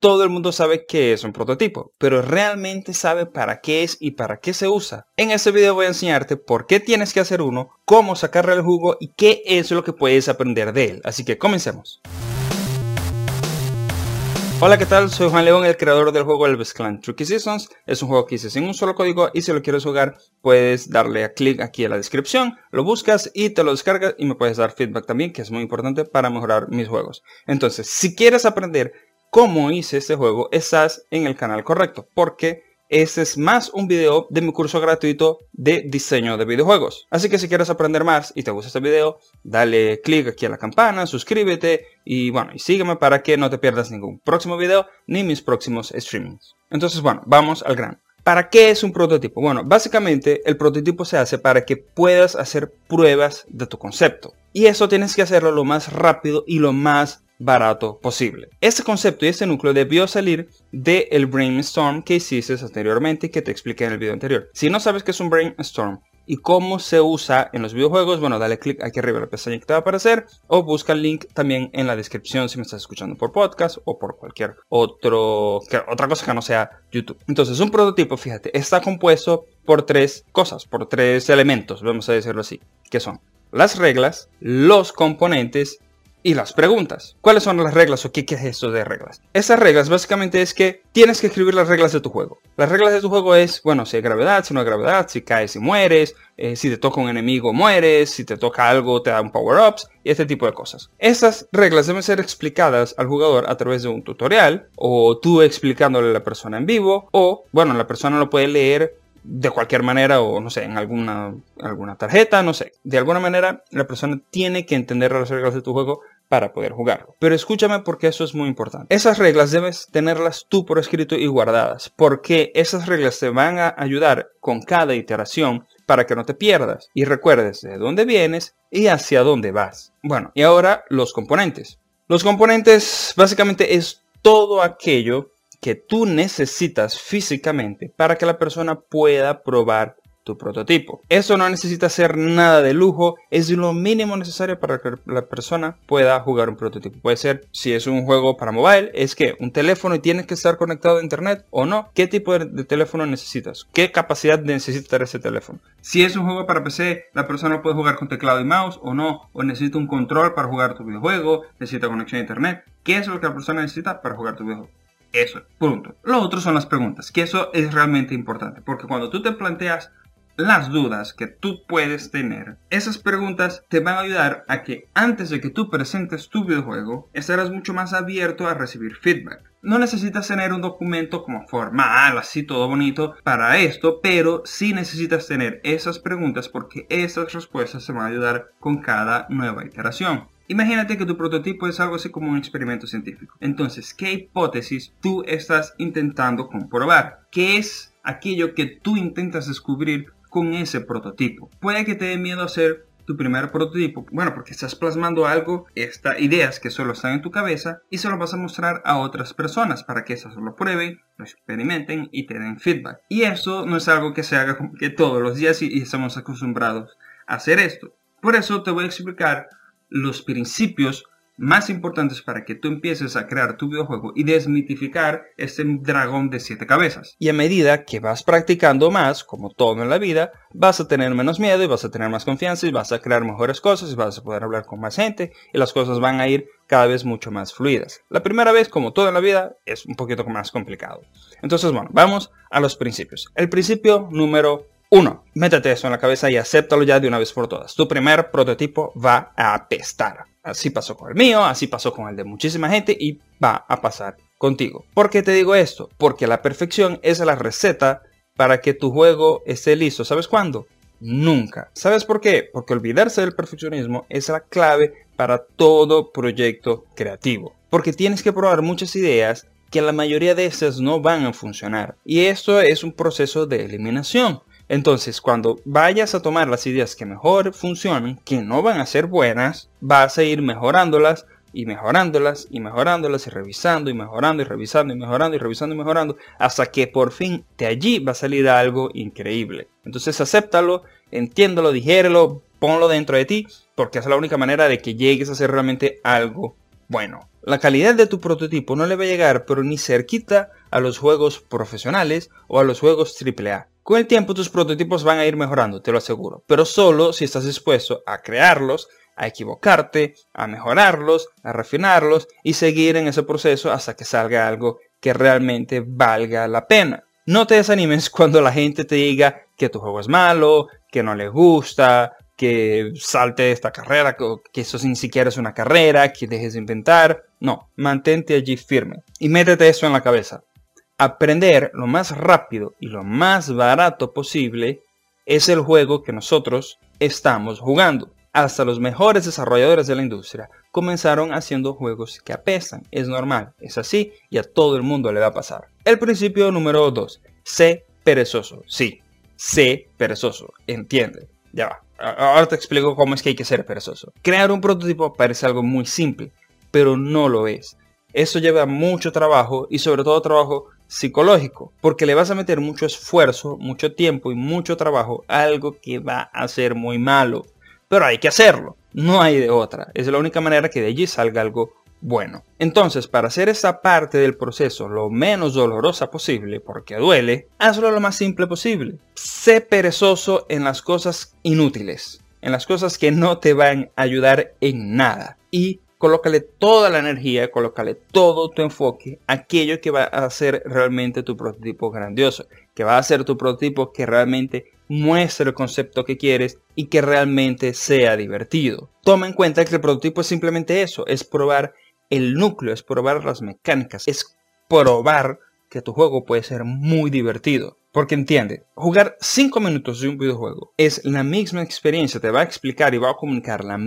todo el mundo sabe qué es un prototipo, pero realmente sabe para qué es y para qué se usa. En este video voy a enseñarte por qué tienes que hacer uno, cómo sacarle el jugo y qué es lo que puedes aprender de él. Así que comencemos. Hola, ¿qué tal? Soy Juan León, el creador del juego Elvis Clan Tricky Seasons. Es un juego que hice sin un solo código y si lo quieres jugar puedes darle a clic aquí en la descripción, lo buscas y te lo descargas y me puedes dar feedback también, que es muy importante para mejorar mis juegos. Entonces, si quieres aprender cómo hice este juego, estás en el canal correcto, porque este es más un video de mi curso gratuito de diseño de videojuegos. Así que si quieres aprender más y te gusta este video, dale click aquí a la campana, suscríbete y bueno, y sígueme para que no te pierdas ningún próximo video ni mis próximos streamings. Entonces bueno, vamos al grano. ¿Para qué es un prototipo? Bueno, básicamente el prototipo se hace para que puedas hacer pruebas de tu concepto. Y eso tienes que hacerlo lo más rápido y lo más barato posible. Este concepto y este núcleo debió salir del brainstorm que hiciste anteriormente y que te expliqué en el video anterior. Si no sabes qué es un brainstorm y cómo se usa en los videojuegos, bueno, dale clic aquí arriba en la pestaña que te va a aparecer o busca el link también en la descripción si me estás escuchando por podcast o por cualquier otro, otra cosa que no sea YouTube. Entonces, un prototipo, fíjate, está compuesto por tres cosas, por tres elementos, vamos a decirlo así, que son las reglas, los componentes y las preguntas. ¿Cuáles son las reglas o qué, es esto de reglas? Esas reglas básicamente es que tienes que escribir las reglas de tu juego. Las reglas de tu juego es, bueno, si hay gravedad, si no hay gravedad, si caes y mueres, eh, si te toca un enemigo mueres, si te toca algo te da un power-ups y este tipo de cosas. Esas reglas deben ser explicadas al jugador a través de un tutorial o tú explicándole a la persona en vivo o, bueno, la persona lo puede leer de cualquier manera o no sé, en alguna, alguna tarjeta, no sé. De alguna manera la persona tiene que entender las reglas de tu juego para poder jugarlo. Pero escúchame porque eso es muy importante. Esas reglas debes tenerlas tú por escrito y guardadas, porque esas reglas te van a ayudar con cada iteración para que no te pierdas y recuerdes de dónde vienes y hacia dónde vas. Bueno, y ahora los componentes. Los componentes básicamente es todo aquello que tú necesitas físicamente para que la persona pueda probar tu prototipo. Eso no necesita ser nada de lujo, es lo mínimo necesario para que la persona pueda jugar un prototipo. Puede ser, si es un juego para mobile, es que un teléfono y tienes que estar conectado a internet o no. ¿Qué tipo de, teléfono necesitas? ¿Qué capacidad necesita ese teléfono? Si es un juego para PC, la persona puede jugar con teclado y mouse o no, o necesita un control para jugar tu videojuego, necesita conexión a internet. ¿Qué es lo que la persona necesita para jugar tu videojuego? Eso, punto. Lo otro son las preguntas, que eso es realmente importante, porque cuando tú te planteas las dudas que tú puedes tener, esas preguntas te van a ayudar a que antes de que tú presentes tu videojuego, estarás mucho más abierto a recibir feedback. No necesitas tener un documento como formal, así todo bonito para esto, pero sí necesitas tener esas preguntas porque esas respuestas te van a ayudar con cada nueva iteración. Imagínate que tu prototipo es algo así como un experimento científico. Entonces, ¿qué hipótesis tú estás intentando comprobar? ¿Qué es aquello que tú intentas descubrir con ese prototipo. Puede que te dé miedo hacer tu primer prototipo, bueno, porque estás plasmando algo, estas ideas que solo están en tu cabeza y se lo vas a mostrar a otras personas para que esas lo prueben, lo experimenten y te den feedback. Y eso no es algo que se haga que todos los días y estamos acostumbrados a hacer esto. Por eso te voy a explicar los principios más importantes para que tú empieces a crear tu videojuego y desmitificar este dragón de siete cabezas. Y a medida que vas practicando más, como todo en la vida, vas a tener menos miedo y vas a tener más confianza y vas a crear mejores cosas y vas a poder hablar con más gente y las cosas van a ir cada vez mucho más fluidas. La primera vez, como todo en la vida, es un poquito más complicado. Entonces, bueno, vamos a los principios. El principio número uno, métete eso en la cabeza y acéptalo ya de una vez por todas. Tu primer prototipo va a apestar. Así pasó con el mío, así pasó con el de muchísima gente y va a pasar contigo. ¿Por qué te digo esto? Porque la perfección es la receta para que tu juego esté listo. ¿Sabes cuándo? Nunca. ¿Sabes por qué? Porque olvidarse del perfeccionismo es la clave para todo proyecto creativo. Porque tienes que probar muchas ideas que la mayoría de esas no van a funcionar. Y esto es un proceso de eliminación. Entonces, cuando vayas a tomar las ideas que mejor funcionan, que no van a ser buenas, vas a ir mejorándolas y mejorándolas y mejorándolas y revisando y mejorando y revisando y mejorando y revisando y mejorando hasta que por fin de allí va a salir algo increíble. Entonces acéptalo, entiéndelo, digérelo, ponlo dentro de ti porque es la única manera de que llegues a hacer realmente algo bueno. La calidad de tu prototipo no le va a llegar pero ni cerquita a los juegos profesionales o a los juegos AAA. Con el tiempo tus prototipos van a ir mejorando, te lo aseguro, pero solo si estás dispuesto a crearlos, a equivocarte, a mejorarlos, a refinarlos y seguir en ese proceso hasta que salga algo que realmente valga la pena. No te desanimes cuando la gente te diga que tu juego es malo, que no le gusta, que salte de esta carrera, que, eso ni siquiera es una carrera, que dejes de inventar. No, mantente allí firme y métete eso en la cabeza. Aprender lo más rápido y lo más barato posible es el juego que nosotros estamos jugando. Hasta los mejores desarrolladores de la industria comenzaron haciendo juegos que apestan. Es normal, es así y a todo el mundo le va a pasar. El principio número 2. Sé perezoso. Sí, sé perezoso. Entiende. Ya va. Ahora te explico cómo es que hay que ser perezoso. Crear un prototipo parece algo muy simple, pero no lo es. Eso lleva mucho trabajo y sobre todo trabajo psicológico, porque le vas a meter mucho esfuerzo, mucho tiempo y mucho trabajo a algo que va a ser muy malo. Pero hay que hacerlo, no hay de otra. Es la única manera que de allí salga algo bueno. Entonces, para hacer esta parte del proceso lo menos dolorosa posible, porque duele, hazlo lo más simple posible. Sé perezoso en las cosas inútiles, en las cosas que no te van a ayudar en nada. Y colócale toda la energía, colócale todo tu enfoque, aquello que va a hacer realmente tu prototipo grandioso, que va a hacer tu prototipo que realmente muestre el concepto que quieres y que realmente sea divertido. Toma en cuenta que el prototipo es simplemente eso, es probar el núcleo, es probar las mecánicas, es probar que tu juego puede ser muy divertido. Porque entiende, jugar 5 minutos de un videojuego es la misma experiencia, te va a explicar y va a comunicar la,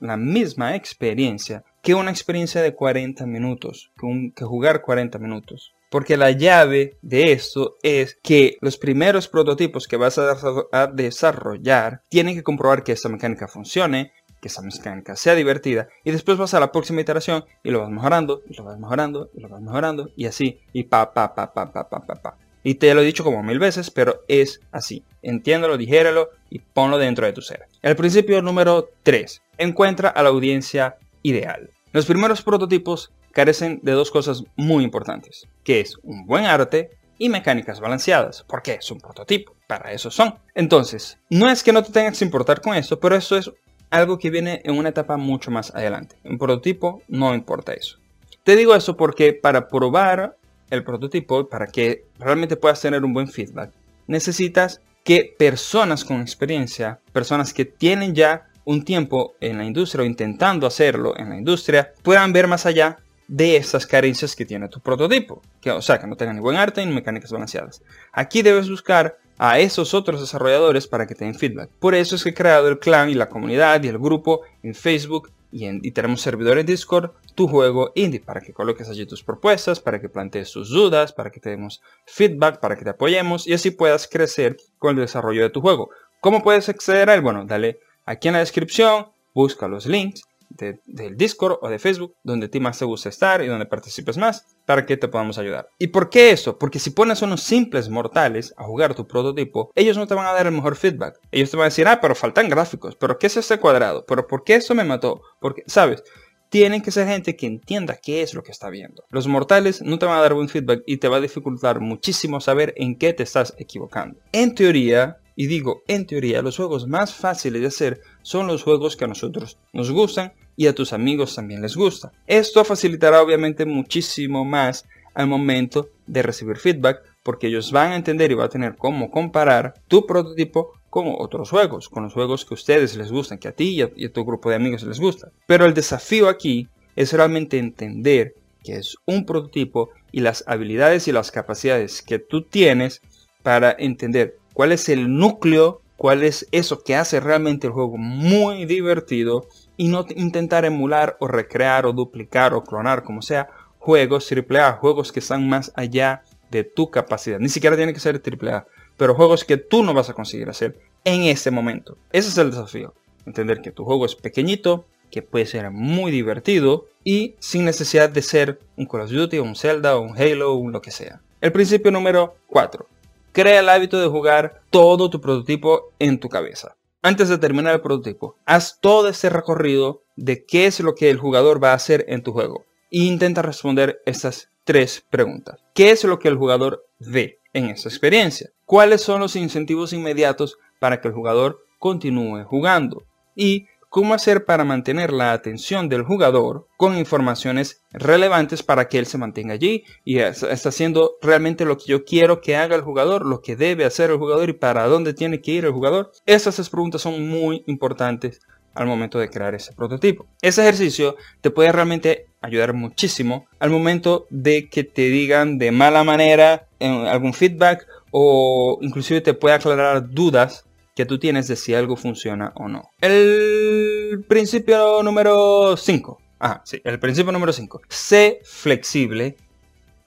la misma experiencia que una experiencia de 40 minutos, que, que jugar 40 minutos. Porque la llave de esto es que los primeros prototipos que vas a desarrollar tienen que comprobar que esta mecánica funcione, que esa mecánica sea divertida y después vas a la próxima iteración y lo vas mejorando y lo vas mejorando y lo vas mejorando y así y pa pa pa pa pa pa pa pa. Y te lo he dicho como mil veces, pero es así. Entiéndelo, dijéralo y ponlo dentro de tu ser. El principio número 3. Encuentra a la audiencia ideal. Los primeros prototipos carecen de dos cosas muy importantes, que es un buen arte y mecánicas balanceadas, porque es un prototipo, para eso son. Entonces, no es que no te tengas que importar con eso, pero eso es algo que viene en una etapa mucho más adelante. En prototipo no importa eso. Te digo eso porque para probar el prototipo, para que realmente puedas tener un buen feedback, necesitas que personas con experiencia, personas que tienen ya un tiempo en la industria o intentando hacerlo en la industria, puedan ver más allá de esas carencias que tiene tu prototipo. Que, o sea, que no tengan ni buen arte ni mecánicas balanceadas. Aquí debes buscar a esos otros desarrolladores para que te den feedback. Por eso es que he creado el clan y la comunidad y el grupo en Facebook y, en, y tenemos servidor en Discord, tu juego indie, para que coloques allí tus propuestas, para que plantees tus dudas, para que te demos feedback, para que te apoyemos y así puedas crecer con el desarrollo de tu juego. ¿Cómo puedes acceder a él? Bueno, dale aquí en la descripción, busca los links del Discord o de Facebook, donde a ti más te gusta estar y donde participes más, para que te podamos ayudar. ¿Y por qué eso? Porque si pones unos simples mortales a jugar tu prototipo, ellos no te van a dar el mejor feedback. Ellos te van a decir, ah, pero faltan gráficos, pero ¿qué es este cuadrado? ¿Pero por qué eso me mató? Porque, ¿sabes? Tienen que ser gente que entienda qué es lo que está viendo. Los mortales no te van a dar buen feedback y te va a dificultar muchísimo saber en qué te estás equivocando. En teoría, y digo, en teoría, los juegos más fáciles de hacer son los juegos que a nosotros nos gustan y a tus amigos también les gusta. Esto facilitará obviamente muchísimo más al momento de recibir feedback porque ellos van a entender y van a tener cómo comparar tu prototipo con otros juegos, con los juegos que a ustedes les gustan, que a ti y a, y a tu grupo de amigos les gusta. Pero el desafío aquí es realmente entender que es un prototipo y las habilidades y las capacidades que tú tienes para entender cuál es el núcleo, cuál es eso que hace realmente el juego muy divertido y no intentar emular o recrear o duplicar o clonar, como sea, juegos AAA, juegos que están más allá de tu capacidad. Ni siquiera tiene que ser AAA, pero juegos que tú no vas a conseguir hacer en ese momento. Ese es el desafío. Entender que tu juego es pequeñito, que puede ser muy divertido y sin necesidad de ser un Call of Duty, un Zelda, un Halo, un lo que sea. El principio número 4. Crea el hábito de jugar todo tu prototipo en tu cabeza. Antes de terminar el prototipo, haz todo ese recorrido de qué es lo que el jugador va a hacer en tu juego. e intenta responder estas tres preguntas. ¿Qué es lo que el jugador ve en esa experiencia? ¿Cuáles son los incentivos inmediatos para que el jugador continúe jugando? Y cómo hacer para mantener la atención del jugador con informaciones relevantes para que él se mantenga allí y está haciendo realmente lo que yo quiero que haga el jugador, lo que debe hacer el jugador y para dónde tiene que ir el jugador. Esas tres preguntas son muy importantes al momento de crear ese prototipo. Ese ejercicio te puede realmente ayudar muchísimo al momento de que te digan de mala manera en algún feedback o inclusive te puede aclarar dudas que tú tienes de si algo funciona o no. El principio número 5. Ah, sí, el principio número 5. Sé flexible.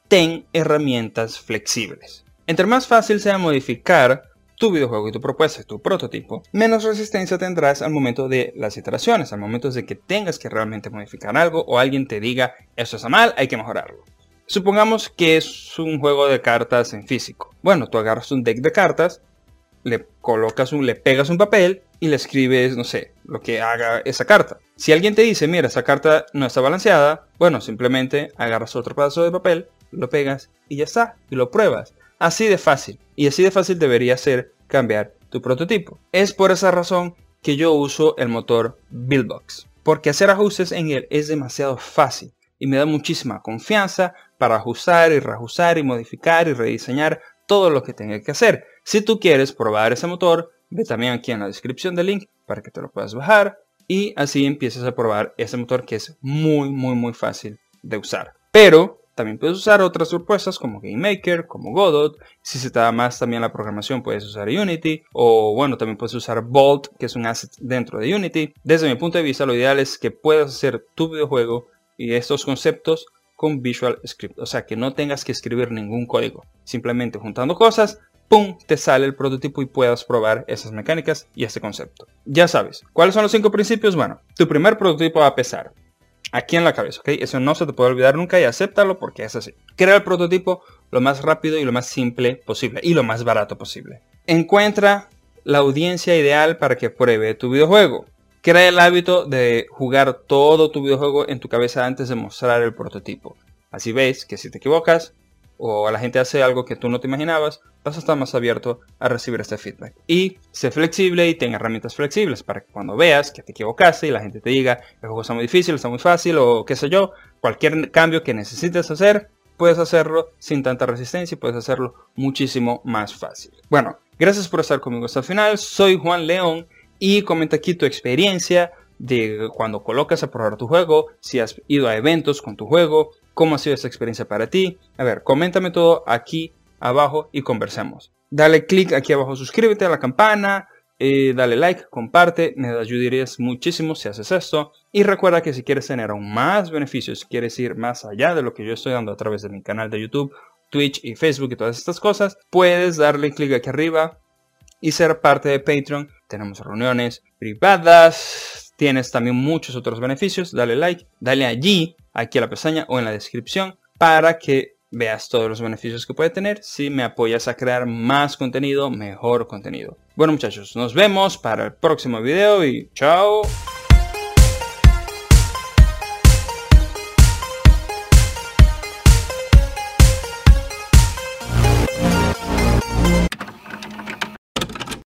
Ten herramientas flexibles. Entre más fácil sea modificar tu videojuego y tu propuesta, tu prototipo, menos resistencia tendrás al momento de las iteraciones, al momento de que tengas que realmente modificar algo o alguien te diga, eso está mal, hay que mejorarlo. Supongamos que es un juego de cartas en físico. Bueno, tú agarras un deck de cartas, le colocas un, le pegas un papel y le escribes, no sé, lo que haga esa carta. Si alguien te dice, mira, esa carta no está balanceada, bueno, simplemente agarras otro pedazo de papel, lo pegas y ya está, y lo pruebas. Así de fácil. Y así de fácil debería ser cambiar tu prototipo. Es por esa razón que yo uso el motor Buildbox. Porque hacer ajustes en él es demasiado fácil y me da muchísima confianza para ajustar y reajustar y modificar y rediseñar todo lo que tenga que hacer. Si tú quieres probar ese motor, ve también aquí en la descripción del link para que te lo puedas bajar y así empieces a probar ese motor que es muy muy muy fácil de usar. Pero también puedes usar otras propuestas como GameMaker, como Godot. Si se te da más también la programación puedes usar Unity. O bueno, también puedes usar Bolt, que es un asset dentro de Unity. Desde mi punto de vista, lo ideal es que puedas hacer tu videojuego y estos conceptos con Visual Script. O sea, que no tengas que escribir ningún código. Simplemente juntando cosas, ¡pum! te sale el prototipo y puedas probar esas mecánicas y este concepto. Ya sabes, ¿cuáles son los cinco principios? Bueno, tu primer prototipo va a pesar aquí en la cabeza, ¿ok? Eso no se te puede olvidar nunca y acéptalo porque es así. Crea el prototipo lo más rápido y lo más simple posible y lo más barato posible. Encuentra la audiencia ideal para que pruebe tu videojuego. Crea el hábito de jugar todo tu videojuego en tu cabeza antes de mostrar el prototipo. Así ves que si te equivocas, o la gente hace algo que tú no te imaginabas, vas a estar más abierto a recibir este feedback. Y sé flexible y ten herramientas flexibles para que cuando veas que te equivocaste y la gente te diga el juego está muy difícil, está muy fácil o qué sé yo, cualquier cambio que necesites hacer, puedes hacerlo sin tanta resistencia y puedes hacerlo muchísimo más fácil. Bueno, gracias por estar conmigo hasta el final. Soy Juan León y comenta aquí tu experiencia de cuando colocas a probar tu juego, si has ido a eventos con tu juego, cómo ha sido esta experiencia para ti. A ver, coméntame todo aquí abajo y conversemos. Dale click aquí abajo, suscríbete a la campana, eh, dale like, comparte, me ayudarías muchísimo si haces esto. Y recuerda que si quieres tener aún más beneficios, quieres ir más allá de lo que yo estoy dando a través de mi canal de YouTube, Twitch y Facebook y todas estas cosas, puedes darle clic aquí arriba y ser parte de Patreon. Tenemos reuniones privadas, tienes también muchos otros beneficios. Dale like, dale allí aquí a la pestaña o en la descripción para que veas todos los beneficios que puede tener si me apoyas a crear más contenido, mejor contenido. Bueno muchachos, nos vemos para el próximo video y chao.